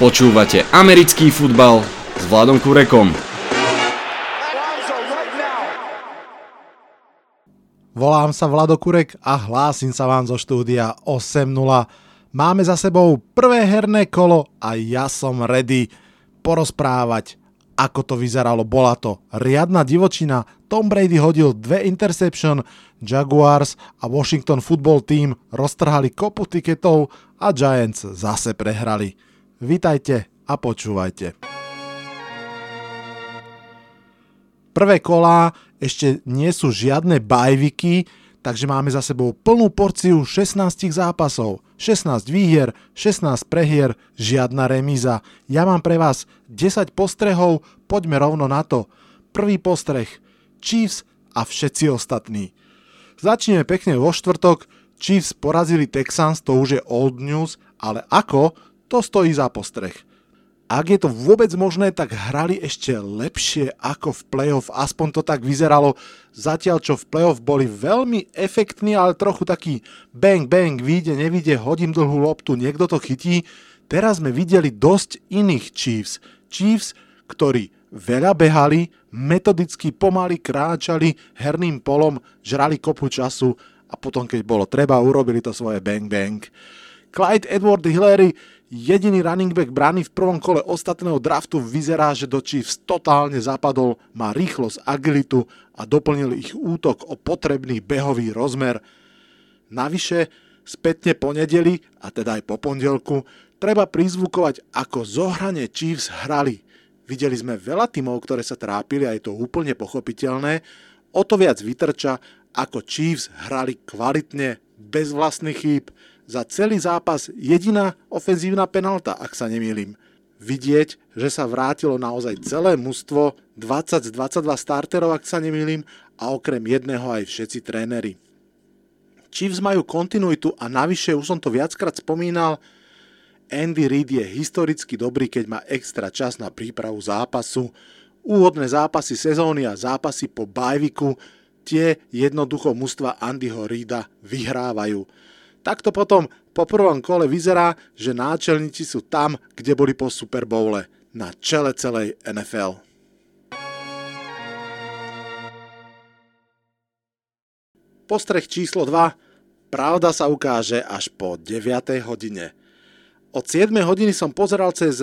Počúvate americký futbal Vladom Kurekom. Volám sa Vlado Kurek a hlásim sa vám zo štúdia 8.0. Máme za sebou prvé herné kolo a ja som ready porozprávať, ako to vyzeralo. Bola to riadna divočina, Tom Brady hodil dve interception, Jaguars a Washington Football Team roztrhali kopu tiketov a Giants zase prehrali. Vítajte a počúvajte. Prvé kolá ešte nie sú žiadne bajviky, takže máme za sebou plnú porciu 16 zápasov, 16 výhier, 16 prehier, žiadna remíza. Ja mám pre vás 10 postrehov, poďme rovno na to. Prvý postreh, Chiefs a všetci ostatní. Začneme pekne vo štvrtok, Chiefs porazili Texans, to už je old news, ale ako, to stojí za postreh. Ak je to vôbec možné, tak hrali ešte lepšie ako v playoff, aspoň to tak vyzeralo, zatiaľ čo v playoff boli veľmi efektní, ale trochu taký bang bang, vyjde, nevyjde, hodím dlhú loptu, niekto to chytí. Teraz sme videli dosť iných Chiefs. Chiefs, ktorí veľa behali, metodicky pomaly kráčali herným polom, žrali kopu času a potom, keď bolo treba, urobili to svoje bang bang. Clyde Edward Hillary Jediný running back brány v prvom kole ostatného draftu vyzerá, že do Chiefs totálne zapadol, má rýchlosť, agilitu a doplnil ich útok o potrebný behový rozmer. Navyše, spätne po nedeli, a teda aj po pondelku, treba prizvukovať, ako zohranie Chiefs hrali. Videli sme veľa tímov, ktoré sa trápili a je to úplne pochopiteľné, o to viac vytrča, ako Chiefs hrali kvalitne, bez vlastných chýb, za celý zápas jediná ofenzívna penalta, ak sa nemýlim. Vidieť, že sa vrátilo naozaj celé mužstvo, 20 z 22 starterov, ak sa nemýlim, a okrem jedného aj všetci tréneri. Chiefs majú kontinuitu a navyše, už som to viackrát spomínal, Andy Reid je historicky dobrý, keď má extra čas na prípravu zápasu. Úvodné zápasy sezóny a zápasy po bajviku tie jednoducho mužstva Andyho Reida vyhrávajú. Takto potom po prvom kole vyzerá, že náčelníci sú tam, kde boli po Super Bowle, na čele celej NFL. Postreh číslo 2. Pravda sa ukáže až po 9. hodine. Od 7 hodiny som pozeral cez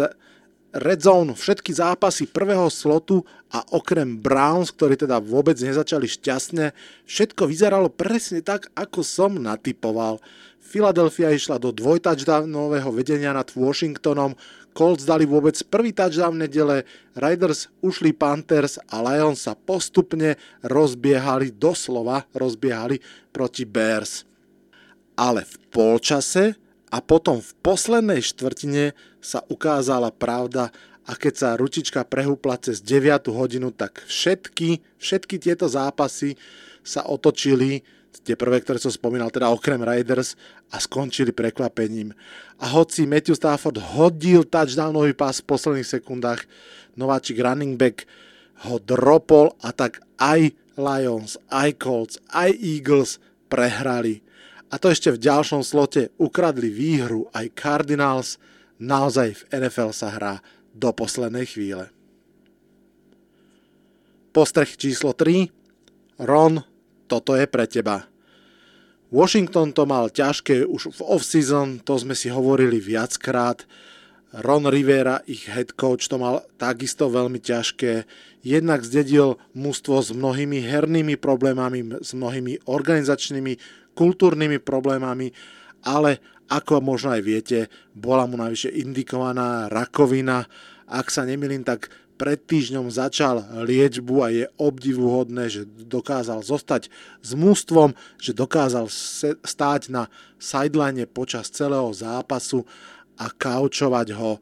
Red Zone všetky zápasy prvého slotu a okrem Browns, ktorí teda vôbec nezačali šťastne, všetko vyzeralo presne tak, ako som natypoval. Philadelphia išla do dvojtouchdownového vedenia nad Washingtonom, Colts dali vôbec prvý touchdown v nedele, Riders ušli Panthers a Lions sa postupne rozbiehali, doslova rozbiehali proti Bears. Ale v polčase a potom v poslednej štvrtine sa ukázala pravda a keď sa ručička prehúpla cez 9 hodinu, tak všetky, všetky tieto zápasy sa otočili tie prvé, ktoré som spomínal, teda okrem Raiders a skončili prekvapením. A hoci Matthew Stafford hodil touchdownový pás v posledných sekundách, nováčik running back ho dropol a tak aj Lions, aj Colts, aj Eagles prehrali. A to ešte v ďalšom slote ukradli výhru aj Cardinals. Naozaj v NFL sa hrá do poslednej chvíle. Postreh číslo 3. Ron, toto je pre teba. Washington to mal ťažké už v off-season, to sme si hovorili viackrát. Ron Rivera, ich head coach, to mal takisto veľmi ťažké. Jednak zdedil mústvo s mnohými hernými problémami, s mnohými organizačnými, kultúrnymi problémami, ale ako možno aj viete, bola mu najvyššie indikovaná rakovina. Ak sa nemilím, tak pred týždňom začal liečbu a je obdivuhodné, že dokázal zostať s mústvom, že dokázal stáť na sideline počas celého zápasu a kaučovať ho.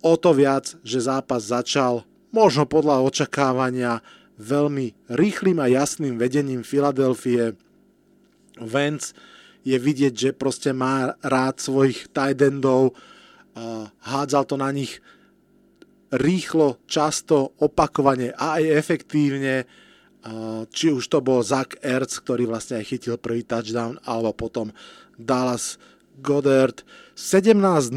O to viac, že zápas začal možno podľa očakávania veľmi rýchlým a jasným vedením Filadelfie. Vance je vidieť, že proste má rád svojich tight endov, hádzal to na nich rýchlo, často, opakovane a aj efektívne. Či už to bol Zach Ertz, ktorý vlastne aj chytil prvý touchdown, alebo potom Dallas Goddard. 17-0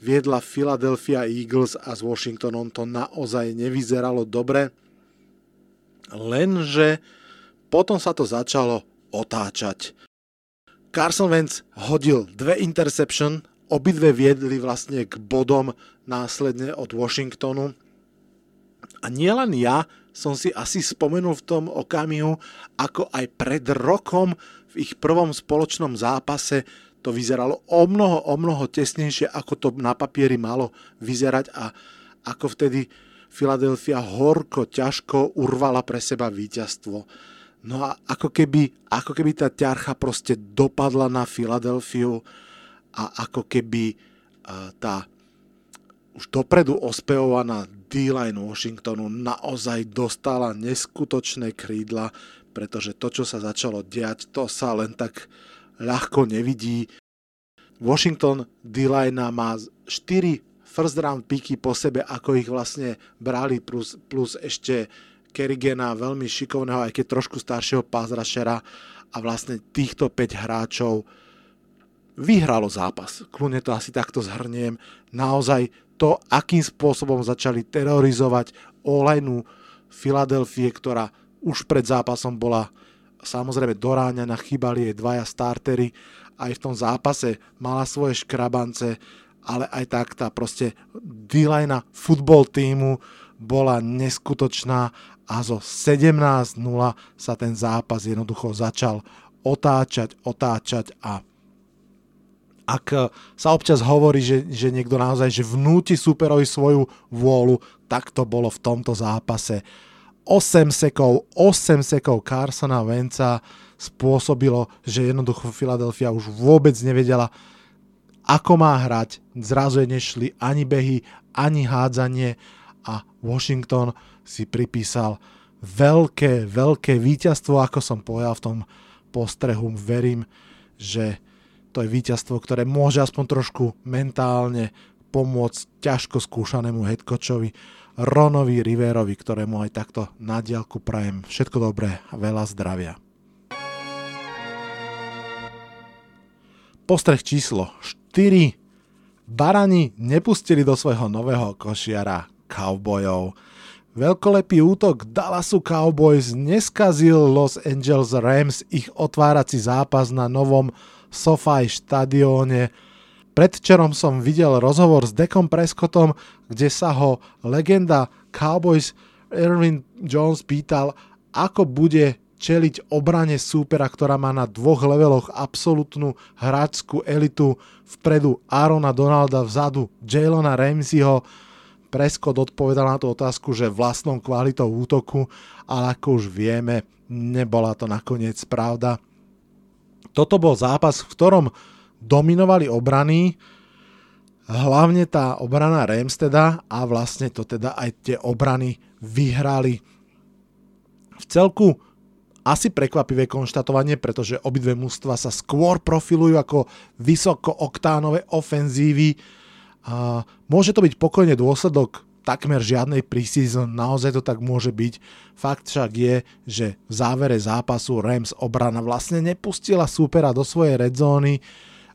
viedla Philadelphia Eagles a s Washingtonom to naozaj nevyzeralo dobre. Lenže potom sa to začalo otáčať. Carson Wentz hodil dve interception, obidve viedli vlastne k bodom následne od Washingtonu. A nielen ja som si asi spomenul v tom okamihu, ako aj pred rokom v ich prvom spoločnom zápase to vyzeralo o mnoho, o mnoho tesnejšie, ako to na papieri malo vyzerať a ako vtedy Filadelfia horko, ťažko urvala pre seba víťazstvo. No a ako keby, ako keby tá ťarcha proste dopadla na Filadelfiu a ako keby tá už dopredu ospevovaná D-line Washingtonu naozaj dostala neskutočné krídla, pretože to, čo sa začalo diať, to sa len tak ľahko nevidí. Washington D-line má 4 first round picky po sebe, ako ich vlastne brali, plus, plus ešte Kerrigena, veľmi šikovného, aj keď trošku staršieho pázrašera a vlastne týchto 5 hráčov vyhralo zápas. Kľudne to asi takto zhrniem. Naozaj to, akým spôsobom začali terorizovať olejnú Filadelfie, ktorá už pred zápasom bola samozrejme doráňaná, chýbali jej dvaja startery, aj v tom zápase mala svoje škrabance, ale aj tak tá proste d futbol týmu bola neskutočná a zo 17-0 sa ten zápas jednoducho začal otáčať, otáčať a ak sa občas hovorí, že, že niekto naozaj že vnúti superovi svoju vôľu, tak to bolo v tomto zápase. 8 sekov, 8 sekov Carsona Venca spôsobilo, že jednoducho Philadelphia už vôbec nevedela, ako má hrať. Zrazu nešli ani behy, ani hádzanie a Washington si pripísal veľké, veľké víťazstvo, ako som povedal v tom postrehu. Verím, že to je víťazstvo, ktoré môže aspoň trošku mentálne pomôcť ťažko skúšanému headcoachovi Ronovi Riverovi, ktorému aj takto na diálku prajem všetko dobré a veľa zdravia. Postreh číslo 4. Barani nepustili do svojho nového košiara Cowboyov. Veľkolepý útok Dallasu Cowboys neskazil Los Angeles Rams ich otvárací zápas na novom SoFi štadióne. Predčerom som videl rozhovor s Dekom Prescottom, kde sa ho legenda Cowboys Erwin Jones pýtal, ako bude čeliť obrane súpera, ktorá má na dvoch leveloch absolútnu hráčskú elitu, vpredu Arona Donalda, vzadu Jalona Ramseyho. Prescott odpovedal na tú otázku, že vlastnou kvalitou útoku, ale ako už vieme, nebola to nakoniec pravda. Toto bol zápas, v ktorom dominovali obrany, hlavne tá obrana Rams teda a vlastne to teda aj tie obrany vyhrali. V celku asi prekvapivé konštatovanie, pretože obidve mužstva sa skôr profilujú ako vysokooktánové ofenzívy. A môže to byť pokojne dôsledok takmer žiadnej preseason, naozaj to tak môže byť. Fakt však je, že v závere zápasu Rams obrana vlastne nepustila súpera do svojej redzóny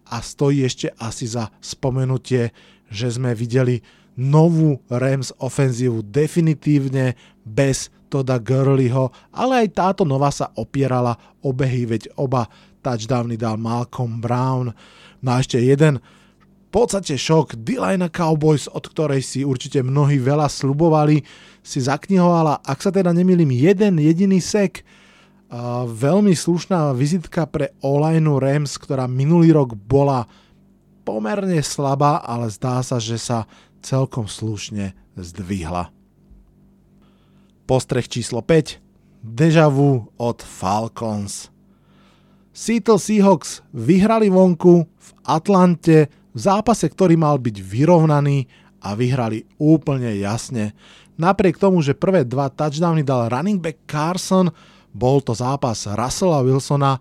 a stojí ešte asi za spomenutie, že sme videli novú Rams ofenzívu definitívne bez Toda Gurleyho, ale aj táto nová sa opierala o behy, veď oba touchdowny dal Malcolm Brown. No a ešte jeden podstate šok d Cowboys, od ktorej si určite mnohí veľa slubovali, si zaknihovala, ak sa teda nemýlim, jeden jediný sek. Uh, veľmi slušná vizitka pre online Rams, ktorá minulý rok bola pomerne slabá, ale zdá sa, že sa celkom slušne zdvihla. Postreh číslo 5. Deja vu od Falcons. Seattle Seahawks vyhrali vonku v Atlante v zápase, ktorý mal byť vyrovnaný a vyhrali úplne jasne. Napriek tomu, že prvé dva touchdowny dal running back Carson, bol to zápas Russella Wilsona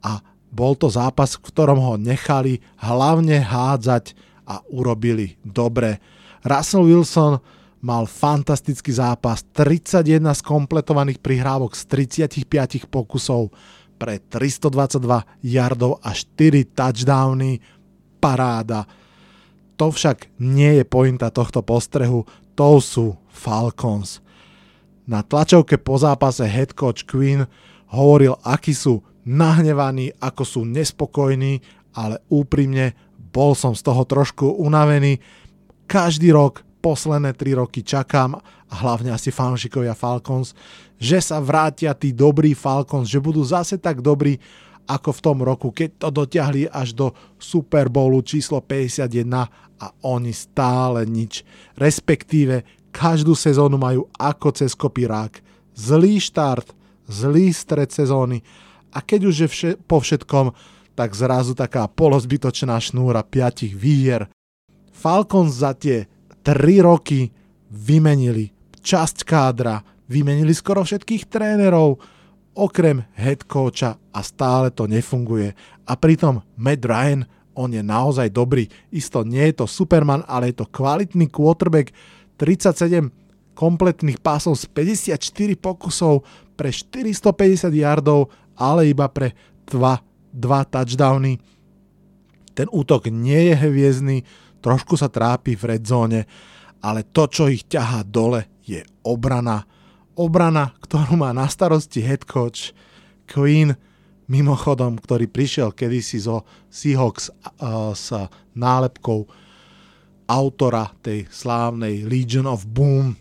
a bol to zápas, v ktorom ho nechali hlavne hádzať a urobili dobre. Russell Wilson mal fantastický zápas, 31 skompletovaných prihrávok z 35 pokusov pre 322 yardov a 4 touchdowny, paráda. To však nie je pointa tohto postrehu, to sú Falcons. Na tlačovke po zápase head coach Quinn hovoril, akí sú nahnevaní, ako sú nespokojní, ale úprimne bol som z toho trošku unavený. Každý rok, posledné 3 roky čakám, a hlavne asi fanúšikovia Falcons, že sa vrátia tí dobrí Falcons, že budú zase tak dobrí, ako v tom roku, keď to dotiahli až do Super Bowlu číslo 51 a oni stále nič. Respektíve každú sezónu majú ako cez kopírák. Zlý štart, zlý stred sezóny a keď už je vše, po všetkom, tak zrazu taká polozbytočná šnúra piatich výhier. Falcons za tie 3 roky vymenili časť kádra, vymenili skoro všetkých trénerov, okrem head coacha a stále to nefunguje. A pritom Matt Ryan, on je naozaj dobrý. Isto nie je to Superman, ale je to kvalitný quarterback, 37 kompletných pásov z 54 pokusov pre 450 yardov, ale iba pre 2, 2 touchdowny. Ten útok nie je hviezdny, trošku sa trápi v red zóne, ale to, čo ich ťahá dole, je obrana. Obrana, ktorú má na starosti head coach Queen, mimochodom, ktorý prišiel kedysi zo Seahawks uh, s nálepkou autora tej slávnej Legion of Boom.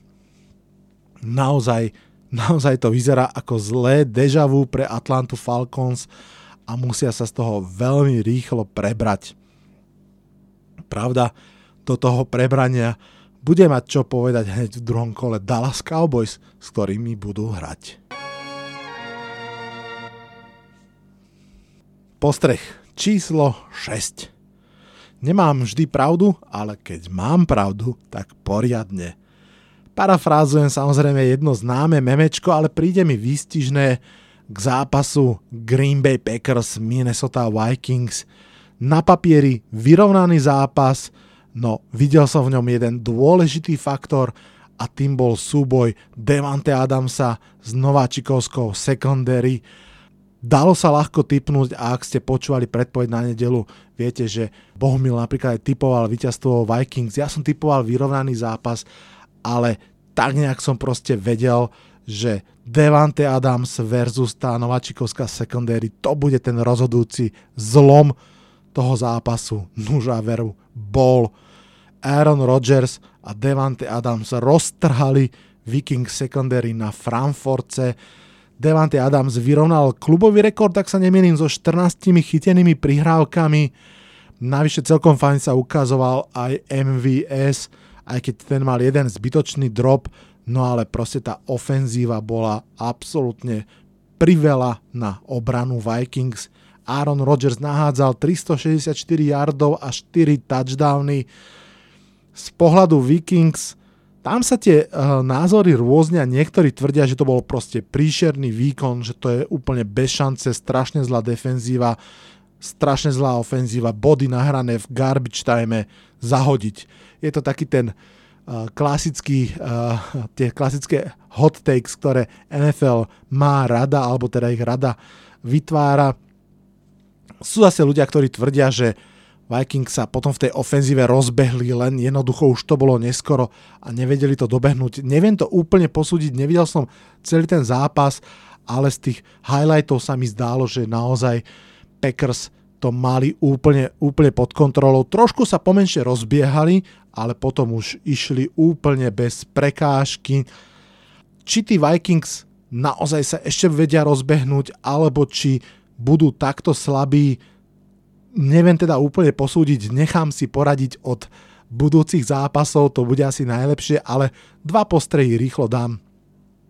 Naozaj, naozaj to vyzerá ako zlé deja vu pre Atlantu Falcons a musia sa z toho veľmi rýchlo prebrať. Pravda, do toho prebrania bude mať čo povedať hneď v druhom kole Dallas Cowboys, s ktorými budú hrať. Postreh číslo 6. Nemám vždy pravdu, ale keď mám pravdu, tak poriadne. Parafrázujem samozrejme jedno známe memečko, ale príde mi výstižné k zápasu Green Bay Packers Minnesota Vikings. Na papieri vyrovnaný zápas, no videl som v ňom jeden dôležitý faktor a tým bol súboj Devante Adamsa s nováčikovskou secondary Dalo sa ľahko typnúť a ak ste počúvali predpoveď na nedelu, viete, že Bohumil napríklad aj typoval víťazstvo Vikings. Ja som typoval vyrovnaný zápas, ale tak nejak som proste vedel, že Devante Adams versus tá nováčikovská secondary, to bude ten rozhodujúci zlom toho zápasu. Nuža veru, bol. Aaron Rodgers a Devante Adams roztrhali Viking secondary na Frankfurtce Devante Adams vyrovnal klubový rekord, tak sa nemýlim, so 14 chytenými prihrávkami. Navyše celkom fajn sa ukazoval aj MVS, aj keď ten mal jeden zbytočný drop, no ale proste tá ofenzíva bola absolútne priveľa na obranu Vikings. Aaron Rodgers nahádzal 364 yardov a 4 touchdowny. Z pohľadu Vikings tam sa tie uh, názory rôznia, niektorí tvrdia, že to bol proste príšerný výkon, že to je úplne bez šance, strašne zlá defenzíva, strašne zlá ofenzíva, body nahrané v garbage time zahodiť. Je to taký ten uh, klasický, uh, tie klasické hot takes, ktoré NFL má rada, alebo teda ich rada vytvára. Sú zase ľudia, ktorí tvrdia, že Vikings sa potom v tej ofenzíve rozbehli, len jednoducho už to bolo neskoro a nevedeli to dobehnúť. Neviem to úplne posúdiť, nevidel som celý ten zápas, ale z tých highlightov sa mi zdálo, že naozaj Packers to mali úplne, úplne pod kontrolou. Trošku sa pomenšie rozbiehali, ale potom už išli úplne bez prekážky. Či tí Vikings naozaj sa ešte vedia rozbehnúť, alebo či budú takto slabí neviem teda úplne posúdiť, nechám si poradiť od budúcich zápasov, to bude asi najlepšie, ale dva postrehy rýchlo dám.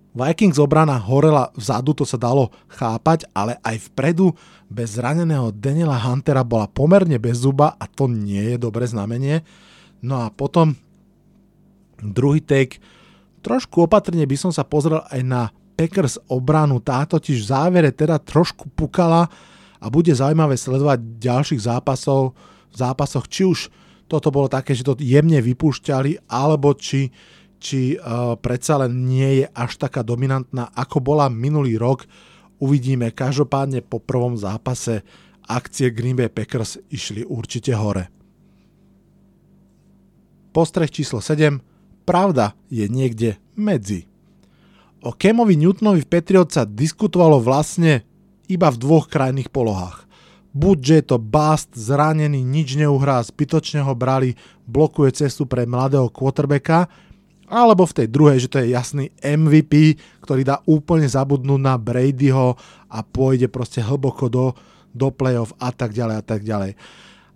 Vikings obrana horela vzadu, to sa dalo chápať, ale aj vpredu bez zraneného Daniela Huntera bola pomerne bez zuba a to nie je dobré znamenie. No a potom druhý take, Trošku opatrne by som sa pozrel aj na Packers obranu, tá totiž v závere teda trošku pukala a bude zaujímavé sledovať ďalších zápasov, v zápasoch, či už toto bolo také, že to jemne vypúšťali, alebo či, či uh, predsa len nie je až taká dominantná, ako bola minulý rok. Uvidíme, každopádne po prvom zápase akcie Green Bay Packers išli určite hore. Postreh číslo 7. Pravda je niekde medzi. O Kemovi Newtonovi v Patriot sa diskutovalo vlastne iba v dvoch krajných polohách. Buď, že je to bast, zranený, nič neuhrá, zbytočne ho brali, blokuje cestu pre mladého quarterbacka, alebo v tej druhej, že to je jasný MVP, ktorý dá úplne zabudnúť na Bradyho a pôjde proste hlboko do, do playoff a tak ďalej a tak ďalej.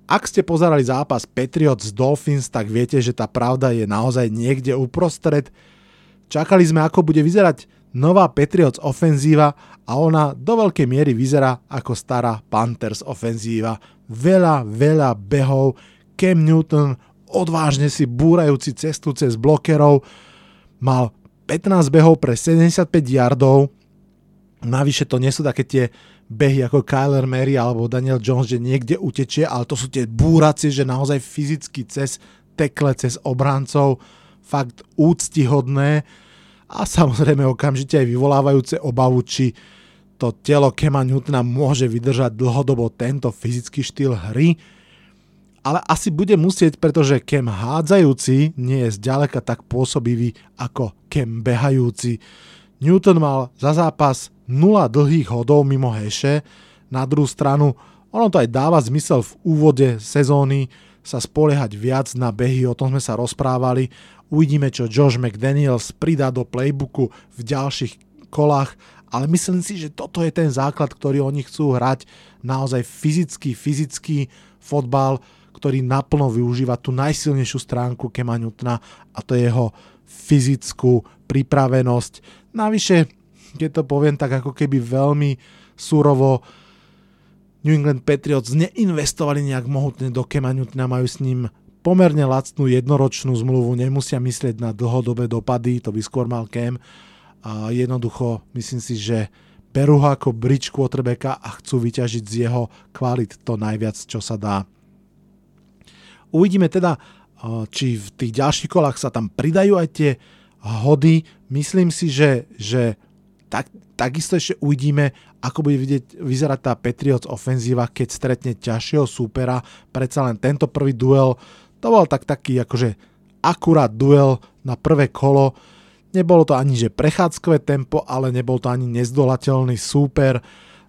Ak ste pozerali zápas Patriots Dolphins, tak viete, že tá pravda je naozaj niekde uprostred. Čakali sme, ako bude vyzerať nová Patriots ofenzíva a ona do veľkej miery vyzerá ako stará Panthers ofenzíva. Veľa, veľa behov, Cam Newton odvážne si búrajúci cestu cez blokerov, mal 15 behov pre 75 yardov, navyše to nie sú také tie behy ako Kyler Mary alebo Daniel Jones, že niekde utečie, ale to sú tie búracie, že naozaj fyzicky cez tekle, cez obrancov, fakt úctihodné a samozrejme okamžite aj vyvolávajúce obavu, či to telo Kema Newtona môže vydržať dlhodobo tento fyzický štýl hry. Ale asi bude musieť, pretože Kem hádzajúci nie je zďaleka tak pôsobivý ako Kem behajúci. Newton mal za zápas 0 dlhých hodov mimo heše, na druhú stranu ono to aj dáva zmysel v úvode sezóny sa spoliehať viac na behy, o tom sme sa rozprávali. Uvidíme, čo Josh McDaniels pridá do playbooku v ďalších kolách, ale myslím si, že toto je ten základ, ktorý oni chcú hrať. Naozaj fyzický, fyzický fotbal, ktorý naplno využíva tú najsilnejšiu stránku Kema Newtona a to je jeho fyzickú pripravenosť. Navyše, keď to poviem tak ako keby veľmi surovo, New England Patriots neinvestovali nejak mohutne do Kema Newtona, majú s ním pomerne lacnú jednoročnú zmluvu, nemusia myslieť na dlhodobé dopady, to by skôr mal Cam. A jednoducho, myslím si, že berú ho ako bridge quarterbacka a chcú vyťažiť z jeho kvalit to najviac, čo sa dá. Uvidíme teda, či v tých ďalších kolách sa tam pridajú aj tie hody. Myslím si, že, že tak, takisto ešte uvidíme, ako bude vidieť, vyzerať tá Patriots ofenzíva, keď stretne ťažšieho súpera. Predsa len tento prvý duel to bol tak taký akože akurát duel na prvé kolo. Nebolo to ani že prechádzkové tempo, ale nebol to ani nezdolateľný súper.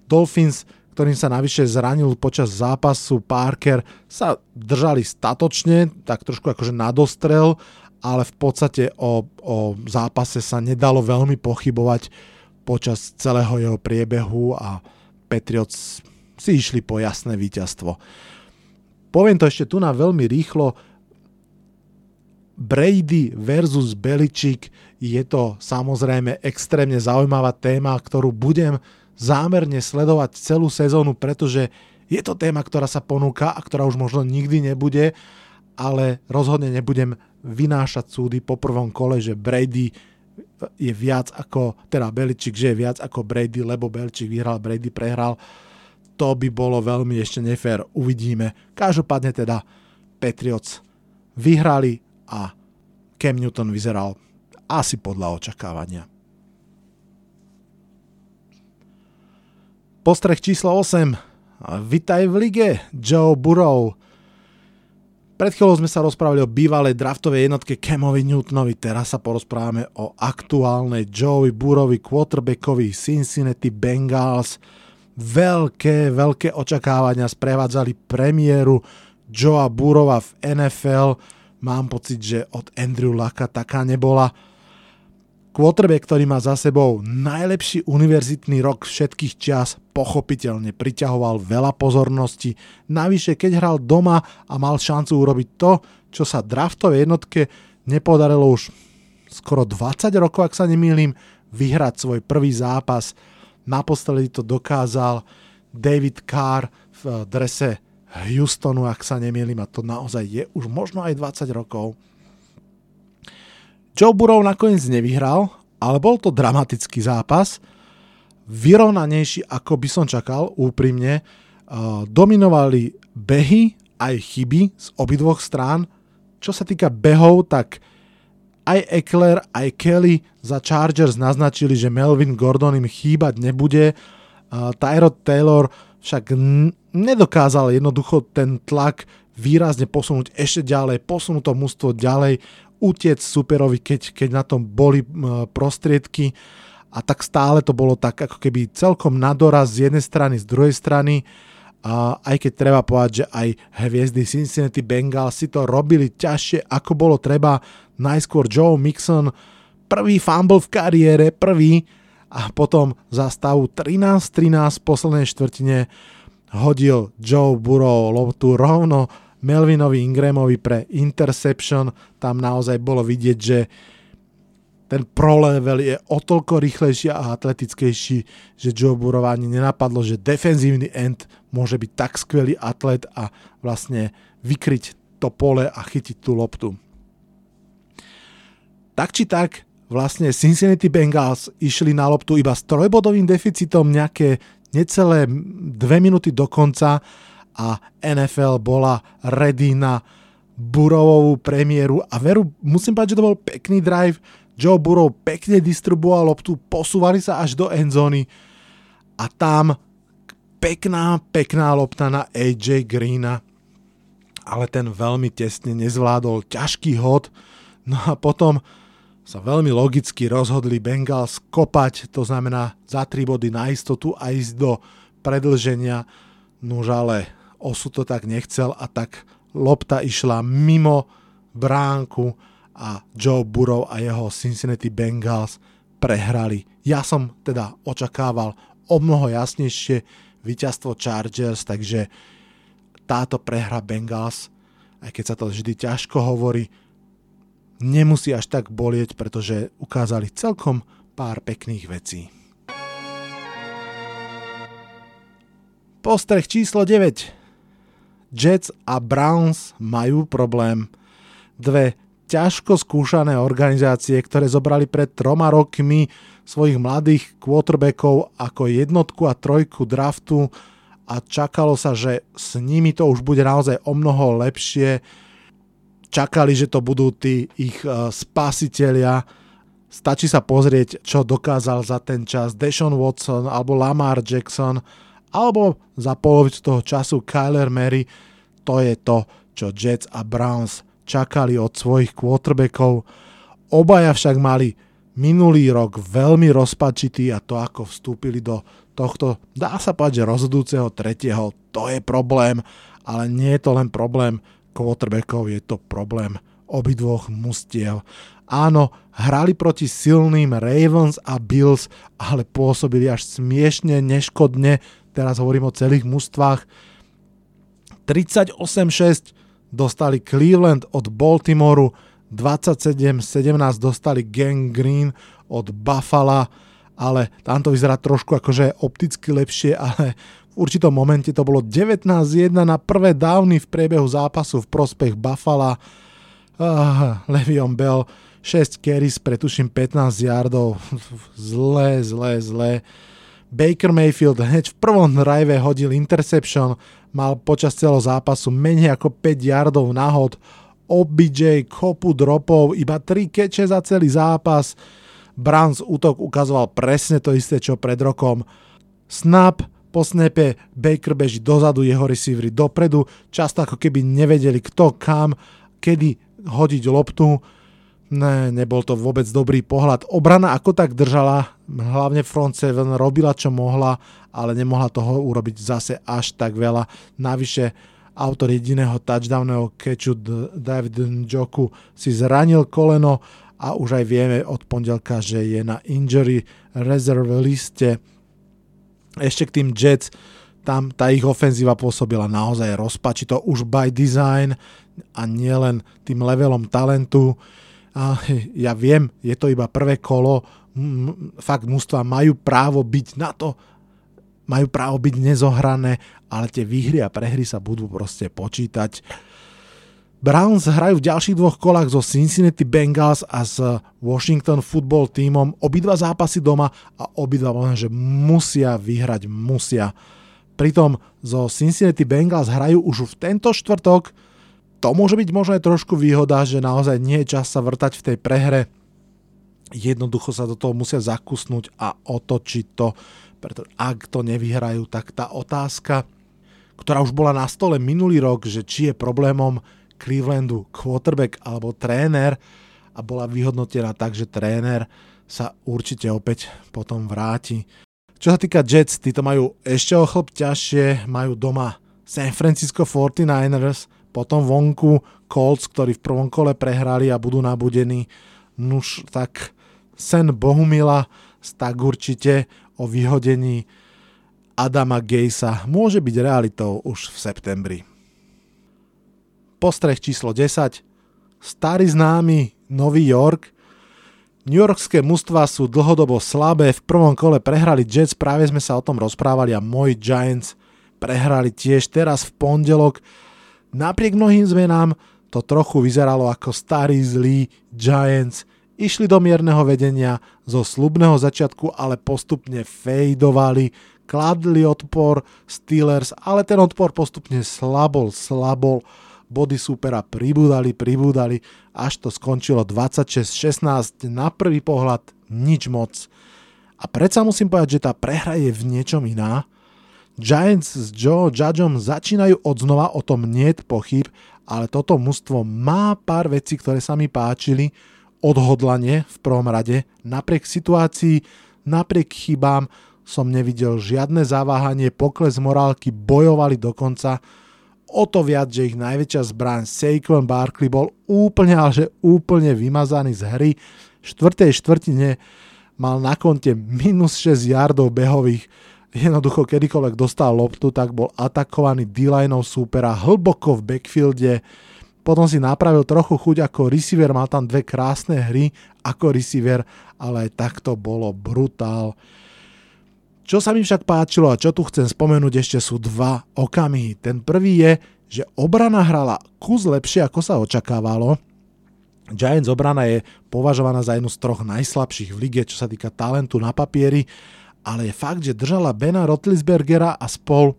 Dolphins, ktorým sa navyše zranil počas zápasu Parker, sa držali statočne, tak trošku akože nadostrel, ale v podstate o, o zápase sa nedalo veľmi pochybovať počas celého jeho priebehu a Patriots si išli po jasné víťazstvo. Poviem to ešte tu na veľmi rýchlo. Brady versus Beličík je to samozrejme extrémne zaujímavá téma, ktorú budem zámerne sledovať celú sezónu, pretože je to téma, ktorá sa ponúka a ktorá už možno nikdy nebude, ale rozhodne nebudem vynášať súdy po prvom kole, že Brady je viac ako, teda Beličík, že je viac ako Brady, lebo Beličík vyhral, Brady prehral to by bolo veľmi ešte nefér. Uvidíme. Každopádne teda Patriots vyhrali a Cam Newton vyzeral asi podľa očakávania. Postreh číslo 8. Vitaj v lige, Joe Burrow. Pred chvíľou sme sa rozprávali o bývalej draftovej jednotke Camovi Newtonovi, teraz sa porozprávame o aktuálnej Joey Burrowi, quarterbackovi Cincinnati Bengals veľké, veľké očakávania sprevádzali premiéru Joea Burova v NFL. Mám pocit, že od Andrew Laka taká nebola. Quarterback, ktorý má za sebou najlepší univerzitný rok všetkých čias, pochopiteľne priťahoval veľa pozornosti. Navyše, keď hral doma a mal šancu urobiť to, čo sa draftovej jednotke nepodarilo už skoro 20 rokov, ak sa nemýlim, vyhrať svoj prvý zápas – Naposledy to dokázal David Carr v drese Houstonu, ak sa nemýlim, a to naozaj je už možno aj 20 rokov. Joe Burrow nakoniec nevyhral, ale bol to dramatický zápas, vyrovnanejší ako by som čakal, úprimne. Dominovali behy aj chyby z obidvoch strán. Čo sa týka behov, tak aj Eckler, aj Kelly za Chargers naznačili, že Melvin Gordon im chýbať nebude. Tyrod Taylor však nedokázal jednoducho ten tlak výrazne posunúť ešte ďalej, posunúť to mústvo ďalej, utiec superovi, keď, keď na tom boli prostriedky. A tak stále to bolo tak ako keby celkom nadoraz z jednej strany, z druhej strany. A aj keď treba povedať, že aj hviezdy Cincinnati Bengals si to robili ťažšie ako bolo treba, najskôr Joe Mixon, prvý fumble v kariére, prvý. A potom za stavu 13-13 v poslednej štvrtine hodil Joe Burrow loptu rovno Melvinovi Ingramovi pre interception. Tam naozaj bolo vidieť, že ten pro level je o toľko rýchlejší a atletickejší, že Joe Burrow ani nenapadlo, že defenzívny end môže byť tak skvelý atlet a vlastne vykryť to pole a chytiť tú loptu. Tak či tak, vlastne Cincinnati Bengals išli na loptu iba s trojbodovým deficitom nejaké necelé dve minúty do konca a NFL bola ready na Burovovú premiéru a veru, musím povedať, že to bol pekný drive. Joe Burrow pekne distribuoval loptu, posúvali sa až do endzóny a tam pekná, pekná lopta na AJ Greena, ale ten veľmi tesne nezvládol ťažký hod, no a potom sa veľmi logicky rozhodli Bengals kopať, to znamená za 3 body na istotu a ísť do predlženia. Nuž ale Osu to tak nechcel a tak lopta išla mimo bránku a Joe Burrow a jeho Cincinnati Bengals prehrali. Ja som teda očakával o mnoho jasnejšie víťazstvo Chargers, takže táto prehra Bengals, aj keď sa to vždy ťažko hovorí, nemusí až tak bolieť, pretože ukázali celkom pár pekných vecí. Postreh číslo 9. Jets a Browns majú problém. Dve ťažko skúšané organizácie, ktoré zobrali pred troma rokmi svojich mladých quarterbackov ako jednotku a trojku draftu a čakalo sa, že s nimi to už bude naozaj o mnoho lepšie. Čakali, že to budú tí ich uh, spasitelia. Stačí sa pozrieť, čo dokázal za ten čas Deshaun Watson alebo Lamar Jackson alebo za polovicu toho času Kyler Mary, to je to, čo Jets a Browns čakali od svojich quarterbackov. Obaja však mali minulý rok veľmi rozpačitý a to, ako vstúpili do tohto, dá sa povedať, že rozhodujúceho tretieho, to je problém, ale nie je to len problém quarterbackov, je to problém obidvoch mustiev. Áno, hrali proti silným Ravens a Bills, ale pôsobili až smiešne, neškodne, teraz hovorím o celých mústvách. 38-6 dostali Cleveland od Baltimoru, 27-17 dostali Gang Green od Buffalo, ale tam to vyzerá trošku akože opticky lepšie, ale v určitom momente to bolo 19-1 na prvé dávny v priebehu zápasu v prospech Buffalo. Uh, Levion Bell 6 carries, pretuším 15 yardov. Zlé, zlé, zlé. Baker Mayfield hneď v prvom drive hodil interception, mal počas celého zápasu menej ako 5 yardov nahod, OBJ kopu dropov, iba 3 keče za celý zápas. Browns útok ukazoval presne to isté, čo pred rokom. Snap, po snape Baker beží dozadu, jeho receivery dopredu, často ako keby nevedeli kto kam, kedy hodiť loptu Ne, nebol to vôbec dobrý pohľad. Obrana ako tak držala, hlavne front seven robila čo mohla, ale nemohla toho urobiť zase až tak veľa. Navyše autor jediného touchdowného catchu David Njoku si zranil koleno a už aj vieme od pondelka, že je na injury reserve liste. Ešte k tým Jets, tam tá ich ofenzíva pôsobila naozaj rozpačito už by design a nielen tým levelom talentu ja viem, je to iba prvé kolo, fakt mústva majú právo byť na to, majú právo byť nezohrané, ale tie výhry a prehry sa budú proste počítať. Browns hrajú v ďalších dvoch kolách so Cincinnati Bengals a s Washington Football tímom. Obidva zápasy doma a obidva možno, že musia vyhrať, musia. Pritom zo Cincinnati Bengals hrajú už v tento štvrtok. To môže byť možno aj trošku výhoda, že naozaj nie je čas sa vrtať v tej prehre. Jednoducho sa do toho musia zakusnúť a otočiť to, pretože ak to nevyhrajú, tak tá otázka, ktorá už bola na stole minulý rok, že či je problémom Clevelandu quarterback alebo tréner a bola vyhodnotená tak, že tréner sa určite opäť potom vráti. Čo sa týka Jets, títo majú ešte o chlop ťažšie, majú doma San Francisco 49ers, potom vonku Colts, ktorí v prvom kole prehrali a budú nabudení. Nuž tak sen Bohumila, tak určite o vyhodení Adama Gejsa môže byť realitou už v septembri. Postreh číslo 10. Starý známy Nový York. New Yorkské mužstva sú dlhodobo slabé, v prvom kole prehrali Jets, práve sme sa o tom rozprávali a moji Giants prehrali tiež teraz v pondelok. Napriek mnohým zmenám to trochu vyzeralo ako starý zlý Giants. Išli do mierneho vedenia zo slubného začiatku, ale postupne fejdovali, kladli odpor Steelers, ale ten odpor postupne slabol, slabol body supera pribúdali, pribúdali, až to skončilo 26-16 na prvý pohľad nič moc. A predsa musím povedať, že tá prehra je v niečom iná. Giants s Joe Judgeom začínajú od znova, o tom nie pochyb, ale toto mužstvo má pár vecí, ktoré sa mi páčili, odhodlanie v prvom rade, napriek situácii, napriek chybám som nevidel žiadne zaváhanie, pokles morálky, bojovali dokonca, o to viac, že ich najväčšia zbraň Saquon Barkley bol úplne, ale že úplne vymazaný z hry. V štvrtej štvrtine mal na konte minus 6 yardov behových. Jednoducho, kedykoľvek dostal loptu, tak bol atakovaný d súpera hlboko v backfielde. Potom si napravil trochu chuť ako receiver, mal tam dve krásne hry ako receiver, ale aj tak to bolo brutál. Čo sa mi však páčilo a čo tu chcem spomenúť ešte sú dva okamihy. Ten prvý je, že obrana hrala kus lepšie ako sa očakávalo. Giants obrana je považovaná za jednu z troch najslabších v lige, čo sa týka talentu na papieri, ale je fakt, že držala Bena Rotlisbergera a spol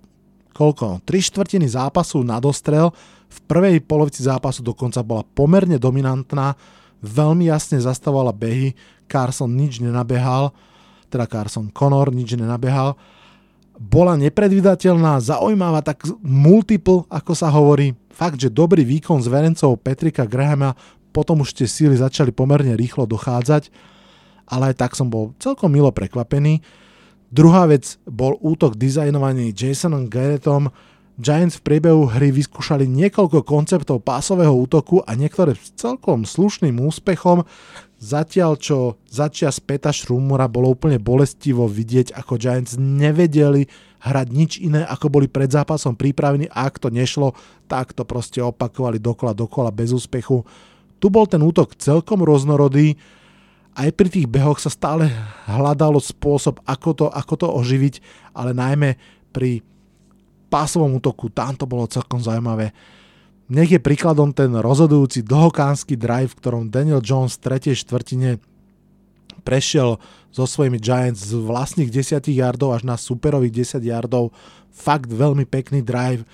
koľko? 3 štvrtiny zápasu na dostrel, v prvej polovici zápasu dokonca bola pomerne dominantná, veľmi jasne zastavovala behy, Carson nič nenabehal, teda Carson Connor, nič nenabehal. Bola nepredvydateľná, zaujímavá, tak multiple, ako sa hovorí. Fakt, že dobrý výkon s verencov Petrika Grahama, potom už tie síly začali pomerne rýchlo dochádzať, ale aj tak som bol celkom milo prekvapený. Druhá vec bol útok dizajnovaný Jasonom Garrettom, Giants v priebehu hry vyskúšali niekoľko konceptov pásového útoku a niektoré s celkom slušným úspechom, zatiaľ čo začias Peta Šrumura bolo úplne bolestivo vidieť, ako Giants nevedeli hrať nič iné, ako boli pred zápasom pripravení a ak to nešlo, tak to proste opakovali dokola, dokola bez úspechu. Tu bol ten útok celkom roznorodý, aj pri tých behoch sa stále hľadalo spôsob, ako to, ako to oživiť, ale najmä pri pásovom útoku, tam to bolo celkom zaujímavé. Nech je príkladom ten rozhodujúci dlhokánsky drive, v ktorom Daniel Jones v tretej štvrtine prešiel so svojimi Giants z vlastných 10 yardov až na superových 10 yardov. Fakt veľmi pekný drive.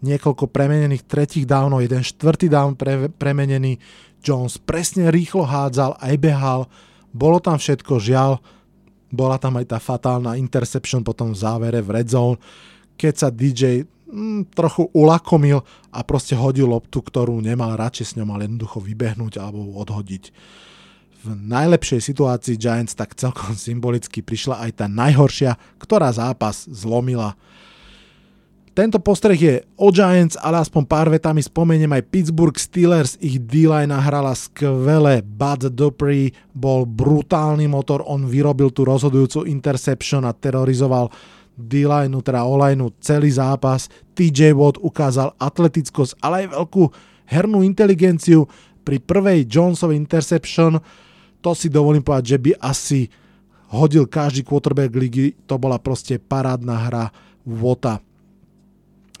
Niekoľko premenených tretích downov, jeden štvrtý down pre, premenený. Jones presne rýchlo hádzal, aj behal. Bolo tam všetko, žiaľ. Bola tam aj tá fatálna interception potom v závere v red zone keď sa DJ mm, trochu ulakomil a proste hodil loptu, ktorú nemal radšej s ňou mal jednoducho vybehnúť alebo odhodiť. V najlepšej situácii Giants tak celkom symbolicky prišla aj tá najhoršia, ktorá zápas zlomila. Tento postreh je o Giants, ale aspoň pár vetami spomeniem aj Pittsburgh Steelers, ich D-line hrala skvele, Bud Dupree bol brutálny motor, on vyrobil tú rozhodujúcu interception a terorizoval D-line, teda o celý zápas. TJ Watt ukázal atletickosť, ale aj veľkú hernú inteligenciu pri prvej Jonesovej interception. To si dovolím povedať, že by asi hodil každý quarterback ligy. To bola proste parádna hra Wota.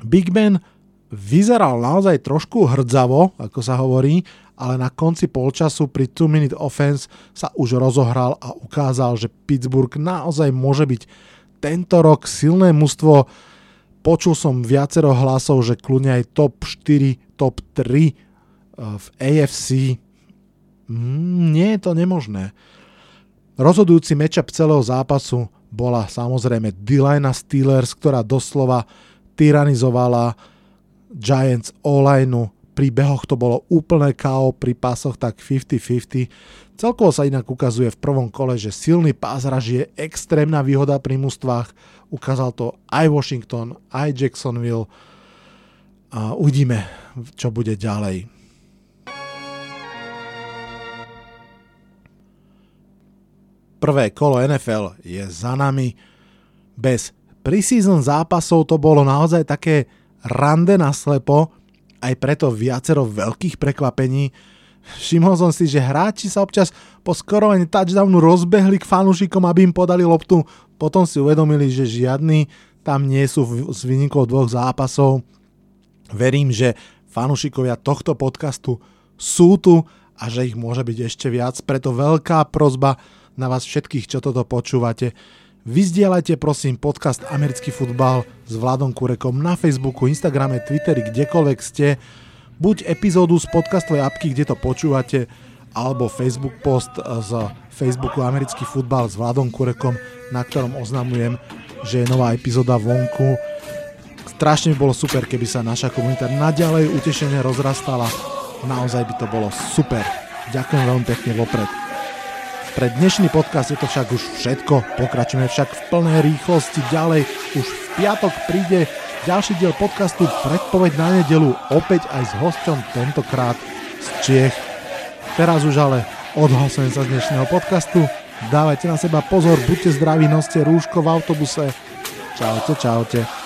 Big Ben vyzeral naozaj trošku hrdzavo, ako sa hovorí, ale na konci polčasu pri 2 minute offense sa už rozohral a ukázal, že Pittsburgh naozaj môže byť tento rok silné mužstvo. Počul som viacero hlasov, že kľudne aj top 4, top 3 eh, v AFC. Mm, nie je to nemožné. Rozhodujúci matchup celého zápasu bola samozrejme Dylana Steelers, ktorá doslova tyranizovala Giants online pri behoch to bolo úplné KO, pri pásoch tak 50-50. Celkovo sa inak ukazuje v prvom kole, že silný pázraž je extrémna výhoda pri mústvách. Ukázal to aj Washington, aj Jacksonville. A uvidíme, čo bude ďalej. Prvé kolo NFL je za nami. Bez preseason zápasov to bolo naozaj také rande na slepo, aj preto viacero veľkých prekvapení. Všimol som si, že hráči sa občas po skorovaní touchdownu rozbehli k fanúšikom, aby im podali loptu. Potom si uvedomili, že žiadni tam nie sú s výnikou dvoch zápasov. Verím, že fanúšikovia tohto podcastu sú tu a že ich môže byť ešte viac. Preto veľká prozba na vás všetkých, čo toto počúvate Vyzdielajte prosím podcast Americký futbal s Vladom Kurekom na Facebooku, Instagrame, Twitteri, kdekoľvek ste. Buď epizódu z podcastovej apky, kde to počúvate, alebo Facebook post z Facebooku Americký futbal s Vladom Kurekom, na ktorom oznamujem, že je nová epizóda vonku. Strašne by bolo super, keby sa naša komunita naďalej utešene rozrastala. Naozaj by to bolo super. Ďakujem veľmi pekne vopred. Pre dnešný podcast je to však už všetko. Pokračujeme však v plnej rýchlosti ďalej. Už v piatok príde ďalší diel podcastu Predpoveď na nedelu, opäť aj s hosťom, tentokrát z Čiech. Teraz už ale odhlasujem sa z dnešného podcastu. Dávajte na seba pozor, buďte zdraví, noste rúško v autobuse. Čaute, čaute.